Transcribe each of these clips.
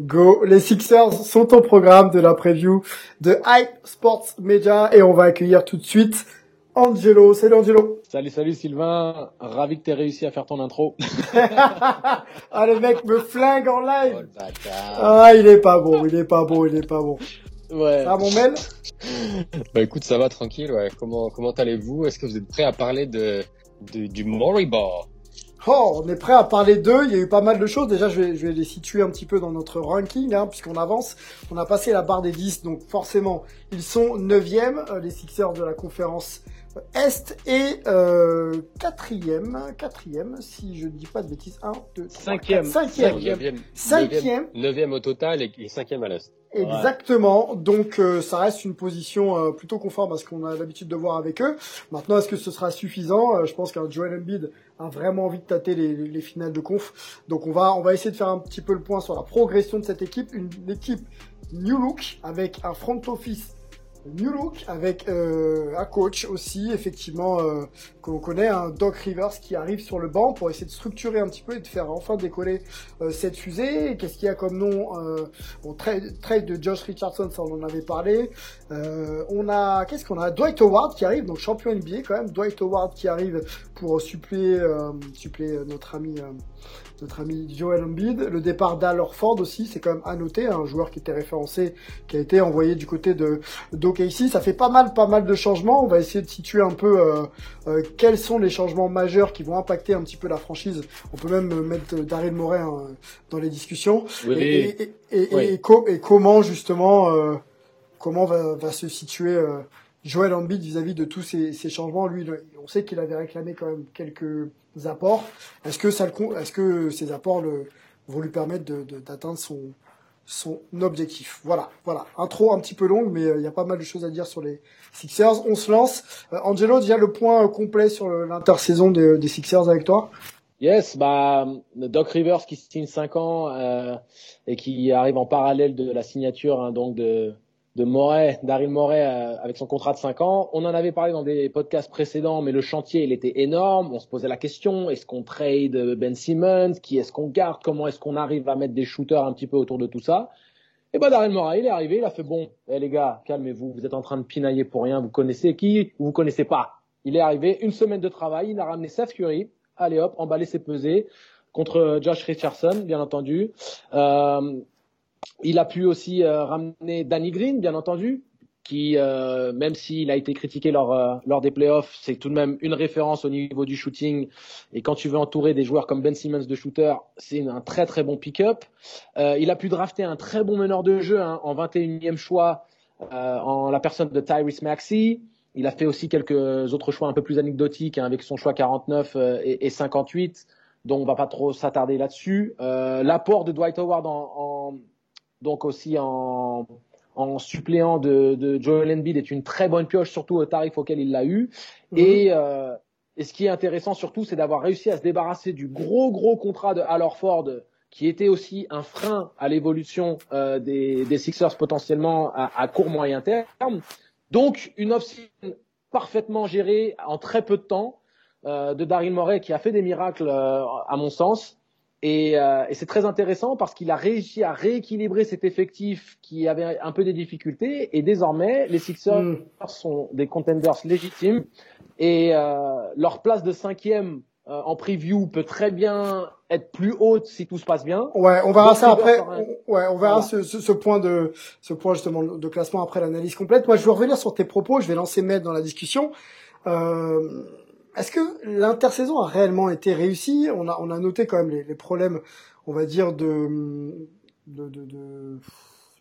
Go, les Sixers sont au programme de la preview de Hype Sports Media et on va accueillir tout de suite Angelo. Salut Angelo. Salut, salut Sylvain, ravi que t'aies réussi à faire ton intro. ah le mec me flingue en Oh, live. bâtard. Ah il est pas bon, il est pas bon, il est pas bon. Ouais. Ah mon mail? Bah écoute, ça va tranquille, ouais. Comment comment allez-vous? Est-ce que vous êtes prêts à parler de, de du Moribor Oh, on est prêt à parler d'eux. Il y a eu pas mal de choses. Déjà, je vais, les situer un petit peu dans notre ranking, hein, puisqu'on avance. On a passé la barre des 10, donc forcément, ils sont 9e, euh, les Sixers de la conférence Est, et euh, 4e, 4e, si je dis pas de bêtises. 1, 2, 3, Cinquième. 5e. Neuvième. Cinquième. Neuvième- Neuvième au total et, et cinquième à l'est. Exactement. Donc euh, ça reste une position euh, plutôt conforme à ce qu'on a l'habitude de voir avec eux. Maintenant, est-ce que ce sera suffisant? Euh, Je pense qu'un Joel Embiid a vraiment envie de tâter les, les- les finales de conf. Donc on va on va essayer de faire un petit peu le point sur la progression de cette équipe, une, équipe new look avec un front office new look avec euh, un coach aussi effectivement euh, que l'on connaît, un Doc Rivers qui arrive sur le banc pour essayer de structurer un petit peu et de faire enfin décoller euh, cette fusée. Qu'est-ce qu'il y a comme nom euh, Bon, trade, de Josh Richardson, ça on en avait parlé. Euh, on a, qu'est-ce qu'on a? Dwight Howard qui arrive, donc champion NBA quand même. Dwight Howard qui arrive pour suppléer, euh, suppléer notre ami, notre ami Joel Embiid. Le départ d'Al Horford aussi, c'est quand même à noter, un joueur qui était référencé, qui a été envoyé du côté de d'OKC. Ça fait pas mal, pas mal de changements. On va essayer de situer un peu euh, euh, quels sont les changements majeurs qui vont impacter un petit peu la franchise. On peut même mettre Daryl Morey hein, dans les discussions. Oui. Et, et, et, et- Oui. et co- et comment justement euh, comment va, va se situer Joel Embiid vis-à-vis de tous ces, ces changements Lui, on sait qu'il avait réclamé quand même quelques apports. Est-ce que ça le est-ce que ces apports le, vont lui permettre de- de- d'atteindre son son objectif? Voilà, voilà. Intro un petit peu longue, mais euh, il y a pas mal de choses à dire sur les Sixers. On se lance. Euh, Angelo, déjà le point euh, complet sur le- l'intersaison des, des Sixers avec toi? Yes, bah Doc Rivers qui signe 5 ans euh, et qui arrive en parallèle de la signature hein, donc de de Moret, Daryl Moret euh, avec son contrat de 5 ans. On en avait parlé dans des podcasts précédents, mais le chantier il était énorme. On se posait la question est-ce qu'on trade Ben Simmons? Qui est-ce qu'on garde? Comment est-ce qu'on arrive à mettre des shooters un petit peu autour de tout ça? Et ben Daryl Moret, il est arrivé, il a fait bon, eh les gars, calmez-vous, vous êtes en train de pinailler pour rien. Vous connaissez qui? Vous connaissez pas. Il est arrivé, une semaine de travail, il a ramené Seth Curry. Allez hop, emballer ses pesées contre Josh Richardson, bien entendu. Euh, il a pu aussi euh, ramener Danny Green, bien entendu, qui, euh, même s'il a été critiqué lors, euh, lors des playoffs, c'est tout de même une référence au niveau du shooting. Et quand tu veux entourer des joueurs comme Ben Simmons de shooter, c'est un très très bon pick-up. Il a pu drafter un très bon meneur de jeu hein, en 21e choix en la personne de Tyrese Maxey. Il a fait aussi quelques autres choix un peu plus anecdotiques hein, avec son choix 49 euh, et, et 58, donc on va pas trop s'attarder là-dessus. L'apport de Dwight Howard en- donc aussi en, en suppléant de, de Joel Embiid est une très bonne pioche, surtout au tarif auquel il l'a eu. Et, euh, et ce qui est intéressant surtout, c'est d'avoir réussi à se débarrasser du gros gros contrat de Al Horford, qui était aussi un frein à l'évolution euh, des, des Sixers potentiellement à, à court moyen terme. Donc une off-season parfaitement gérée en très peu de temps euh, de Daryl Morey qui a fait des miracles euh, à mon sens. Et, euh, et c'est très intéressant parce qu'il a réussi à rééquilibrer cet effectif qui avait un peu des difficultés. Et désormais, les Sixers Mm. sont des contenders légitimes. Et euh, leur place de cinquième euh, en preview peut très bien être plus haute si tout se passe bien. Ouais, on verra Donc, ça après. un- Ouais, on verra Voilà. ce, ce, ce point de ce point justement de classement après l'analyse complète. Moi, je veux revenir sur tes propos. Je vais lancer Med dans la discussion. Euh, est-ce que l'intersaison a réellement été réussie? On a, on a noté quand même les, problèmes, on va dire, de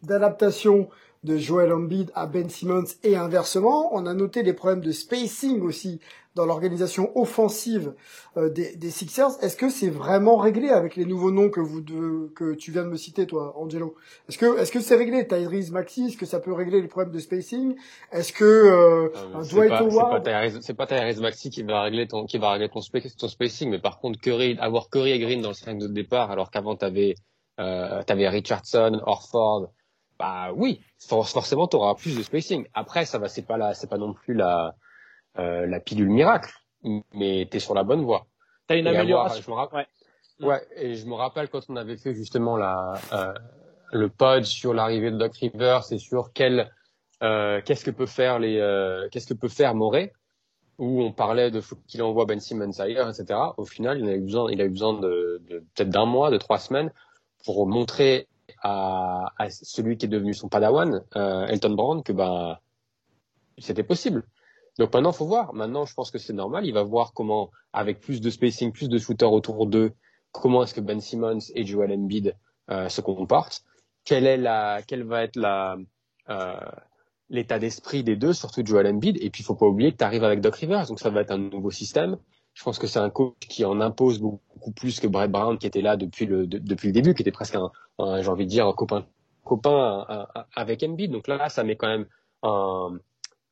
d'adaptation de Joel Embiid à Ben Simmons et inversement. On a noté les problèmes de spacing aussi dans l'organisation offensive euh, des, des, Sixers. Est-ce que c'est vraiment réglé avec les nouveaux noms que vous de, que tu viens de me citer, toi, Angelo? Est-ce que est-ce que c'est réglé? Tyrese Maxi Est-ce que ça peut régler les problèmes de spacing? Est-ce que euh, un Dwight Howard? C'est pas Tyrese Maxi qui va régler ton qui va régler ton, ton spacing, mais par contre Curry, avoir Curry et Green dans le 5 de départ, alors qu'avant t'avais euh, t'avais Richardson, Orford bah oui, forcément, tu auras plus de spacing. Après, ça va, c'est pas la, c'est pas non plus la, euh, la pilule miracle, mais tu es sur la bonne voie. T'as une amélioration. je me rappelle, ouais. et je me rappelle quand on avait fait justement la, euh, le pod sur l'arrivée de Doc Rivers et sur quel, euh, qu'est-ce que peut faire les, euh, qu'est-ce que peut faire Morey, où on parlait de qu'il envoie Ben Simmons ailleurs, etc. Au final, il a eu besoin, il a eu besoin de, de peut-être d'un mois, de trois semaines pour montrer à, à, celui qui est devenu son padawan, euh, Elton Brand, que bah c'était possible. Donc maintenant, faut voir. Maintenant, je pense que c'est normal. Il va voir comment, avec plus de spacing, plus de shooters autour d'eux, comment est-ce que Ben Simmons et Joel Embiid euh, se comportent. Quelle est la, quelle va être la, euh, l'état d'esprit des deux, surtout Joel Embiid. Et puis, il faut pas oublier que tu arrives avec Doc Rivers, donc ça va être un nouveau système. Je pense que c'est un coach qui en impose beaucoup plus que Brett Brown, qui était là depuis le depuis le début, qui était presque un, j'ai envie de dire, un copain copain avec Embiid. Donc là, ça met quand même un,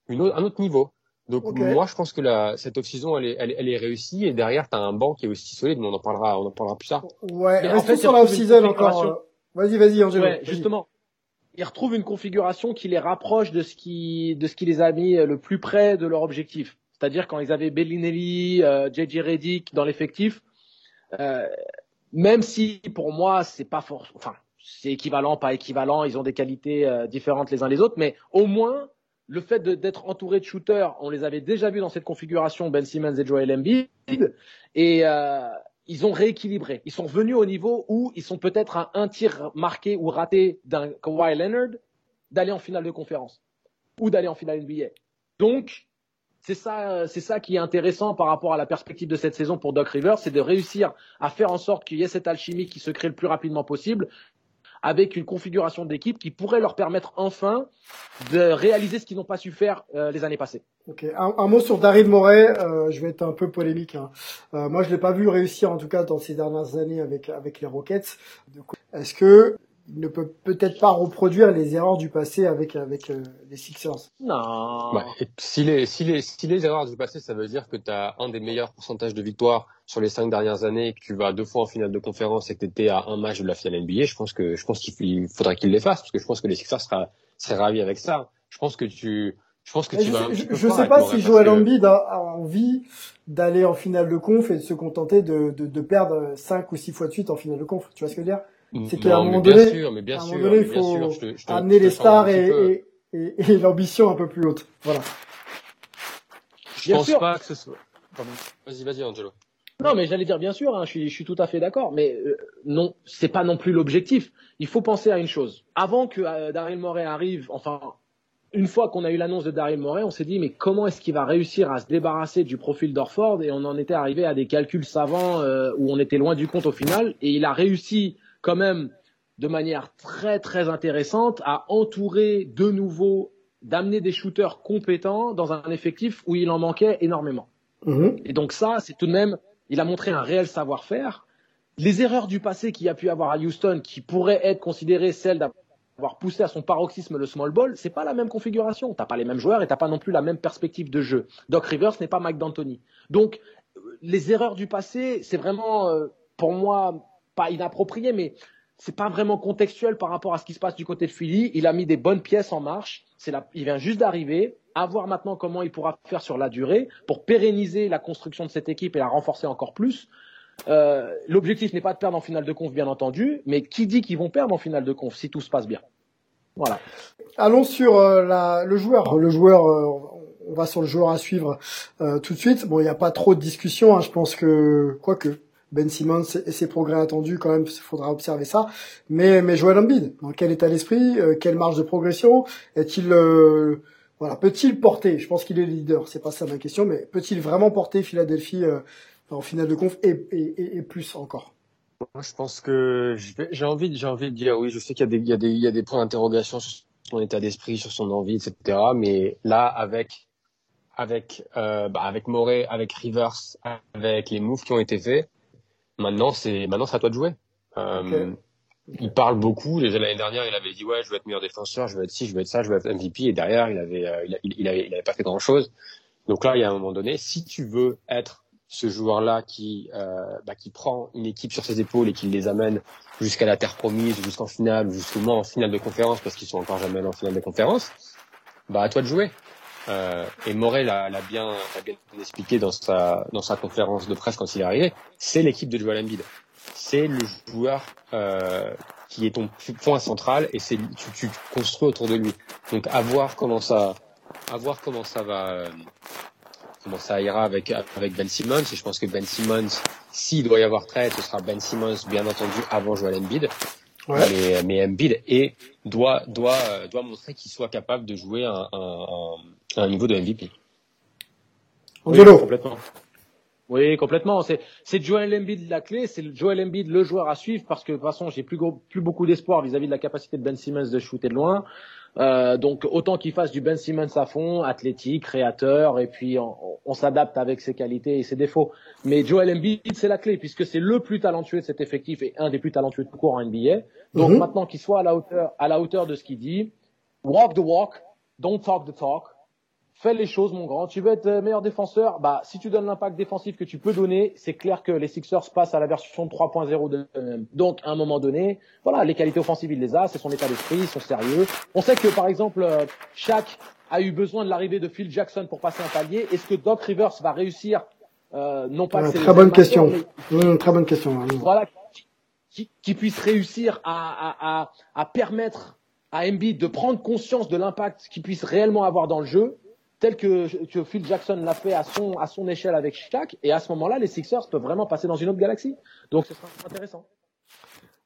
une autre, un autre niveau. Donc moi, je pense que la, cette off-saison, elle est, elle, elle, est réussie. Et derrière, tu as un banc qui est aussi solide, mais on en parlera, on en parlera plus tard. Ouais, mais en fait, sur la off-season encore. Vas-y, vas-y, Angelo. Ouais, justement, ils retrouvent une configuration qui les rapproche de ce qui, de ce qui les a mis le plus près de leur objectif. C'est-à-dire quand ils avaient Bellinelli, euh, JJ Redick dans l'effectif, euh, même si pour moi c'est pas fort, enfin c'est équivalent, pas équivalent, ils ont des qualités euh, différentes les uns les autres, mais au moins le fait d'être entouré de shooters, on les avait déjà vus dans cette configuration, Ben Simmons et Joel Embiid, et euh, ils ont rééquilibré. Ils sont venus au niveau où ils sont peut-être à un tir marqué ou raté d'un Kawhi Leonard d'aller en finale de conférence ou d'aller en finale NBA. Donc, c'est ça, c'est ça qui est intéressant par rapport à la perspective de cette saison pour Doc Rivers, c'est de réussir à faire en sorte qu'il y ait cette alchimie qui se crée le plus rapidement possible, avec une configuration d'équipe qui pourrait leur permettre enfin de réaliser ce qu'ils n'ont pas su faire euh, les années passées. Ok, un, mot sur Daryl Morey. Euh, je vais être un peu polémique. Hein. Euh, moi, je l'ai pas vu réussir en tout cas dans ces dernières années avec avec les Rockets. Est-ce que il ne peut peut-être pas reproduire les erreurs du passé avec avec euh, les Sixers. Non. Ouais, si les si les si les erreurs du passé, ça veut dire que tu as un des meilleurs pourcentages de victoires sur les cinq dernières années, que tu vas deux fois en finale de conférence et que tu étais à un match de la finale NBA, je pense que je pense qu'il faudrait qu'il les fasse parce que je pense que les Sixers seraient seraient ravis avec ça. Je pense que tu je pense que tu je vas. Sais, je, sais pas si Joel Embiid a, envie d'aller en finale de conf et de se contenter de, de, de perdre cinq ou six fois de suite en finale de conf. Tu vois ce que je veux dire? C'est qu'à un moment donné, sûr, mais bien sûr, il faut amener les stars et, et, et, l'ambition un peu plus haute. Voilà. Je pense pas que ce soit. Vas-y, vas-y, Angelo. Non, mais j'allais dire bien sûr, hein, je, suis, je suis tout à fait d'accord, mais euh, non, c'est pas non plus l'objectif. Il faut penser à une chose. Avant que euh, Daryl Morey arrive, enfin, une fois qu'on a eu l'annonce de Daryl Morey, on s'est dit mais comment est-ce qu'il va réussir à se débarrasser du profil d'Orford? Et on en était arrivé à des calculs savants euh, où on était loin du compte au final et il a réussi quand même de manière très très intéressante à entourer de nouveau, d'amener des shooters compétents dans un effectif où il en manquait énormément. Mhm. Et donc ça, c'est tout de même, il a montré un réel savoir-faire. Les erreurs du passé qu'il y a pu avoir à Houston, qui pourraient être considérées celles d'avoir poussé à son paroxysme le small ball, c'est pas la même configuration. T'as pas les mêmes joueurs et t'as pas non plus la même perspective de jeu. Doc Rivers n'est pas Mike D'Antoni. Donc les erreurs du passé, c'est vraiment euh, pour moi pas inapproprié, mais c'est pas vraiment contextuel par rapport à ce qui se passe du côté de Philly. Il a mis des bonnes pièces en marche. C'est il vient juste d'arriver. À voir maintenant comment il pourra faire sur la durée pour pérenniser la construction de cette équipe et la renforcer encore plus. Euh, L'objectif n'est pas de perdre en finale de conf, bien entendu, mais qui dit qu'ils vont perdre en finale de conf si tout se passe bien? Voilà. Allons sur euh, la, le joueur. Le joueur, euh, on va sur le joueur à suivre tout de suite. Bon, il n'y a pas trop de discussion. Hein. Je pense que, quoique, ben Simmons et ses progrès attendus, quand même, il faudra observer ça. Mais, mais Joel Embiid, dans quel état d'esprit, euh, quelle marge de progression Est-il euh, Voilà, peut-il porter? Je pense qu'il est leader, c'est pas ça ma question, mais peut-il vraiment porter Philadelphie euh, en finale de conf et, et, et, plus encore? Moi, je pense que j'ai envie, j'ai envie de dire oui. Je sais qu'il y a des, il y a des, il y a des points d'interrogation sur son état d'esprit, sur son envie, etc. Mais là, avec avec euh, bah, avec Moret, avec Rivers, avec les moves qui ont été faits, maintenant c'est maintenant c'est à toi de jouer. Euh, il parle beaucoup. Déjà l'année dernière, il avait dit ouais, je veux être meilleur défenseur, je veux être ci, je veux être ça, je veux être MVP. Et derrière, il avait, euh, il, il, avait, il avait pas fait grand chose. Donc là, il y a un moment donné, si tu veux être ce joueur-là qui, euh, bah, qui prend une équipe sur ses épaules et qui les amène jusqu'à la terre promise, jusqu'en finale, jusqu'au moins en finale de conférence, parce qu'ils sont encore jamais en finale de conférence, bah à toi de jouer. Euh, et Morel l'a bien, bien expliqué dans sa, dans sa conférence de presse quand il est arrivé. C'est l'équipe de Joel Embiid c'est le joueur euh, qui est ton point central et c'est tu, tu construis autour de lui. Donc à voir comment ça, à voir comment ça va, euh, comment ça ira avec avec Ben Simmons. Et je pense que Ben Simmons, s'il doit y avoir trade, ce sera Ben Simmons bien entendu avant Joel Embiid. Ouais. Mais, mais Embiid et doit doit euh, doit montrer qu'il soit capable de jouer un, un, un, niveau de MVP. Oui, complètement. Oui, complètement. C'est c'est Joel Embiid la clé, c'est Joel Embiid le joueur à suivre parce que de toute façon, j'ai plus plus beaucoup d'espoir vis-à-vis de la capacité de Ben Simmons de shooter de loin. Euh, donc autant qu'il fasse du Ben Simmons à fond, athlétique, créateur, et puis on, on s'adapte avec ses qualités et ses défauts. Mais Joel Embiid, c'est la clé puisque c'est le plus talentueux de cet effectif et un des plus talentueux tout court en NBA. Donc mhm. maintenant qu'il soit à la hauteur à la hauteur de ce qu'il dit, walk the walk, don't talk the talk fais les choses, mon grand. Tu veux être euh, meilleur défenseur? Bah, si tu donnes l'impact défensif que tu peux donner, c'est clair que les Sixers passent à la version 3.0 de Donc, à un moment donné, voilà, les qualités offensives, il les a. C'est son état d'esprit, son sérieux. On sait que, par exemple, euh, Shaq a eu besoin de l'arrivée de Phil Jackson pour passer un palier. Est-ce que Doc Rivers va réussir euh, non pas très bonne question. Mmh, très bonne question. Voilà, qui, qui, puisse réussir à, à, à, à permettre à Embiid de prendre conscience de l'impact qu'il puisse réellement avoir dans le jeu tel que, Phil Jackson l'a fait à son, à son échelle avec Shaq. Et à ce moment-là, les Sixers peuvent vraiment passer dans une autre galaxie. Donc, ce sera intéressant.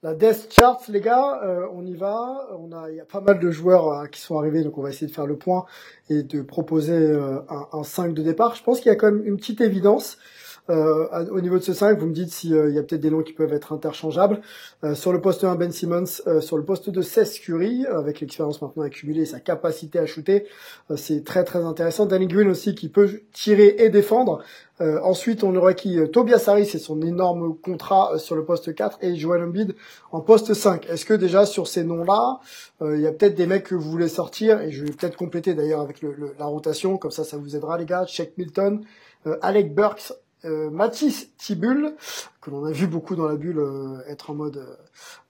La Death Chart, les gars, euh, on y va. On a, il y a pas mal de joueurs euh, qui sont arrivés, donc on va essayer de faire le point et de proposer euh, un, un 5 de départ. Je pense qu'il y a quand même une petite évidence. Euh, au niveau de ce 5, vous me dites s'il euh, y a peut-être des noms qui peuvent être interchangeables. Euh, sur le poste 1, Ben Simmons. sur le poste 2, 16 Curry, avec l'expérience maintenant accumulée et sa capacité à shooter. c'est très très intéressant. Danny Green aussi qui peut tirer et défendre. ensuite, on aurait qui Tobias Harris et son énorme contrat sur le poste 4 et Joel Embiid en poste 5. Est-ce que déjà sur ces noms-là, il y a peut-être des mecs que vous voulez sortir? Et je vais peut-être compléter d'ailleurs avec le, la rotation, comme ça ça vous aidera les gars. Shaq Milton, Alec Burks, euh, Mathis Tibul, que l'on a vu beaucoup dans la bulle euh, être en mode euh,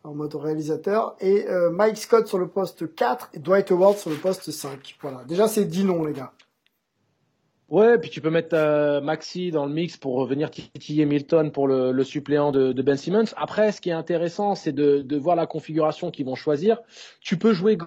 en mode réalisateur, et Mike Scott sur le poste 4 et Dwight Howard sur le poste 5. Voilà, déjà c'est 10 noms les gars. Ouais, puis tu peux mettre Maxi dans le mix pour venir titiller Milton pour le, le suppléant de, de, Ben Simmons. Après, ce qui est intéressant, c'est de, de voir la configuration qu'ils vont choisir. Tu peux jouer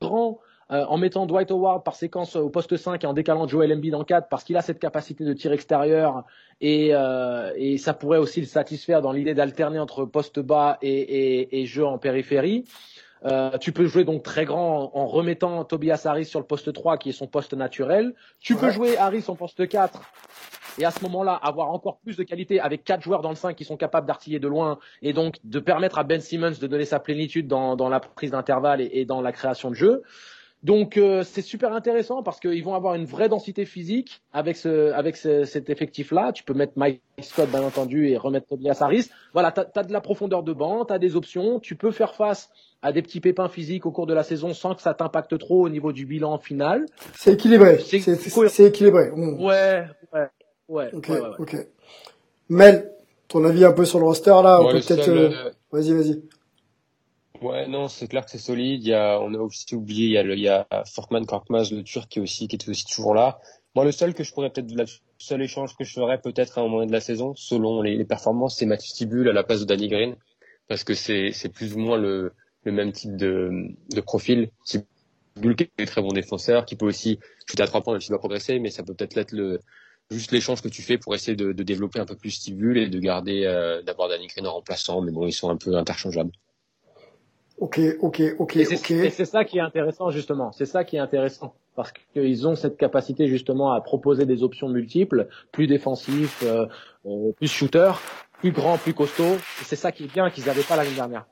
grand euh, en mettant Dwight Howard par séquence au poste 5 et en décalant Joel Embiid en 4 parce qu'il a cette capacité de tir extérieur et, euh, et ça pourrait aussi le satisfaire dans l'idée d'alterner entre poste bas et, et, et jeu en périphérie. Euh, tu peux jouer donc très grand en, remettant Tobias Harris sur le poste 3 qui est son poste naturel. Tu peux jouer Harris en poste 4 et à ce moment-là avoir encore plus de qualité avec quatre joueurs dans le 5 qui sont capables d'artiller de loin et donc de permettre à Ben Simmons de donner sa plénitude dans, dans la prise d'intervalle et, et, dans la création de jeu. Donc euh, c'est super intéressant parce qu'ils vont avoir une vraie densité physique avec ce, avec ce, cet effectif-là. Tu peux mettre Mike Scott bien entendu et remettre Tobias Harris. Voilà, tu as, de la profondeur de banc, tu as des options. Tu peux faire face à des petits pépins physiques au cours de la saison sans que ça t'impacte trop au niveau du bilan final. C'est équilibré. C'est équilibré. Ouais, ouais, ouais. Ok, ok. Mel, ton avis un peu sur le roster là peut-être. Euh, euh, vas-y, vas-y. Ouais, non, c'est clair que c'est solide. Il y a, on a aussi oublié, il y a, le, il y a Forkman Korkmaz, le Turc, qui aussi, qui était aussi toujours là. Moi, le seul que je pourrais peut-être, le seul échange que je ferais peut-être à un moment de la saison, selon les, les performances, c'est Mathieu Tibul à la place de Danny Green, parce que c'est, c'est plus ou moins le, le même type de, de profil. Tibul qui est un très bon défenseur, qui peut aussi shooter à trois points, même s'il doit progresser, mais ça peut peut-être être le, juste l'échange que tu fais pour essayer de, de développer un peu plus Tibul et de garder, euh, d'avoir Danny Green en remplaçant, mais bon, ils sont un peu interchangeables. Ok, ok, ok, Et ok. et c'est ça qui est intéressant justement. C'est ça qui est intéressant parce qu'ils ont cette capacité justement à proposer des options multiples, plus défensifs, euh, euh, plus shooter, plus grand, plus costaud. Et c'est ça qui est bien qu'ils n'avaient pas l'année dernière.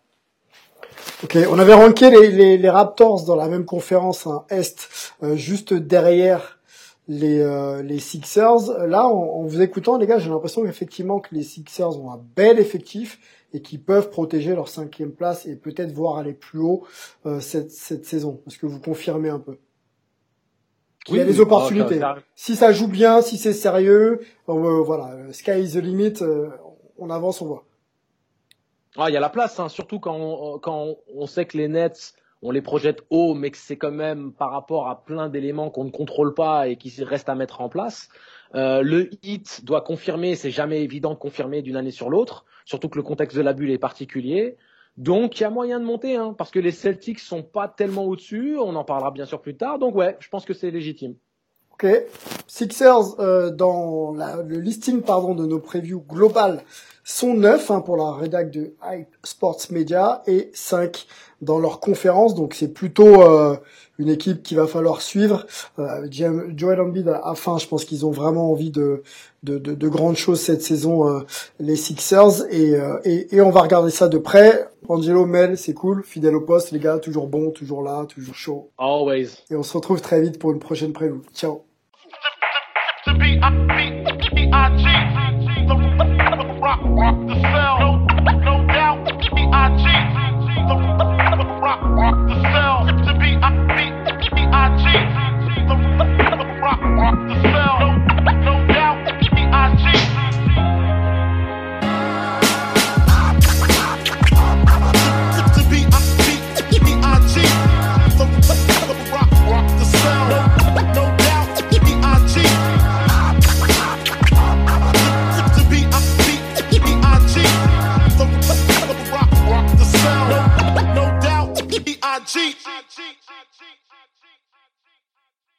Ok, on avait ranké les, les, les Raptors dans la même conférence hein, Est, euh, juste derrière les, euh, les Sixers. Là, en, en vous écoutant, les gars, j'ai l'impression qu'effectivement que les Sixers ont un bel effectif et qu'ils peuvent protéger leur cinquième place et peut-être voir aller plus haut euh, cette, cette saison. Est-ce que vous confirmez un peu? Qu'il y a des opportunités Ah, ça- Si ça joue bien, si c'est sérieux, euh, voilà, sky is the limit, euh, on avance, on voit. Ah, il y a la place, hein, surtout quand on, quand on- on sait que les Nets, on les projette haut, mais que c'est quand même par rapport à plein d'éléments qu'on ne contrôle pas et qui restent à mettre en place. Euh, le hit doit confirmer, c'est jamais évident de confirmer d'une année sur l'autre, surtout que le contexte de la bulle est particulier. Donc il y a moyen de monter, hein, parce que les Celtics sont pas tellement au-dessus, on en parlera bien sûr plus tard. Donc ouais, je pense que c'est légitime. Ok. Sixers, euh, dans le listing pardon, de nos previews globales, sont 9 hein, pour la rédac de Hype Sports Media et 5 dans leur conférence. Donc c'est plutôt euh, une équipe qu'il va falloir suivre. Euh, Joel Embiid a, a faim. Je pense qu'ils ont vraiment envie de, de, de, de grandes choses cette saison, euh, les Sixers. Et, euh, et, et on va regarder ça de près. Angelo Mel, c'est cool. Fidèle au poste, les gars. Toujours bon, toujours là, toujours chaud. Always. Et on se retrouve très vite pour une prochaine preview. Ciao. The cell.